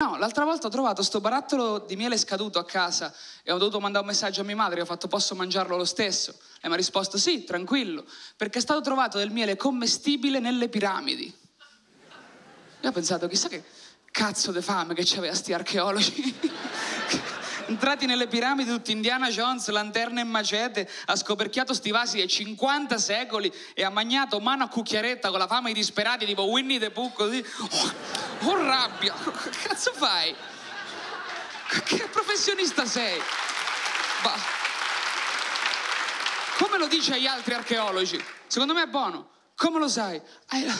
No, l'altra volta ho trovato sto barattolo di miele scaduto a casa e ho dovuto mandare un messaggio a mia madre, ho fatto posso mangiarlo lo stesso? E mi ha risposto sì, tranquillo, perché è stato trovato del miele commestibile nelle piramidi. Io ho pensato, chissà che cazzo di fame che c'aveva sti archeologi. Entrati nelle piramidi tutti Indiana Jones, lanterne e macete, ha scoperchiato sti vasi dei 50 secoli e ha magnato mano a cucchiaretta con la fame di disperati tipo Winnie the Pooh così. Oh, Oh rabbia, che cazzo fai? Che professionista sei? Bah. Come lo dice agli altri archeologi? Secondo me è buono. Come lo sai? I...